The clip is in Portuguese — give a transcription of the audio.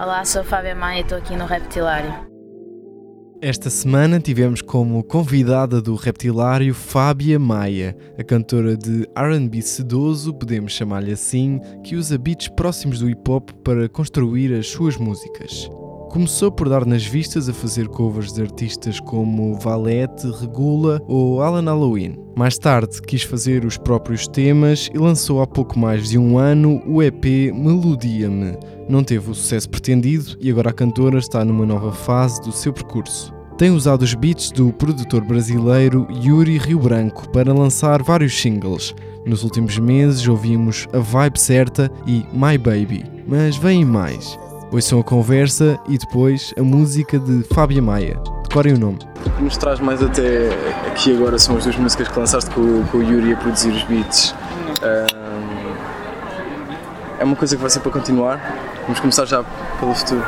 Olá, sou a Fábia Maia e estou aqui no Reptilário. Esta semana tivemos como convidada do Reptilário Fábia Maia, a cantora de R&B sedoso, podemos chamar-lhe assim, que usa beats próximos do hip hop para construir as suas músicas. Começou por dar nas vistas a fazer covers de artistas como Valete, Regula ou Alan Halloween. Mais tarde quis fazer os próprios temas e lançou há pouco mais de um ano o EP Melodia-me. Não teve o sucesso pretendido e agora a cantora está numa nova fase do seu percurso. Tem usado os beats do produtor brasileiro Yuri Rio Branco para lançar vários singles. Nos últimos meses ouvimos A Vibe Certa e My Baby, mas vêm mais. Ouçam a conversa e depois a música de Fábia Maia. Decorem o nome. O que nos traz mais até aqui agora são as duas músicas que lançaste com, com o Yuri a produzir os beats. Um, é uma coisa que vai ser para continuar. Vamos começar já pelo futuro.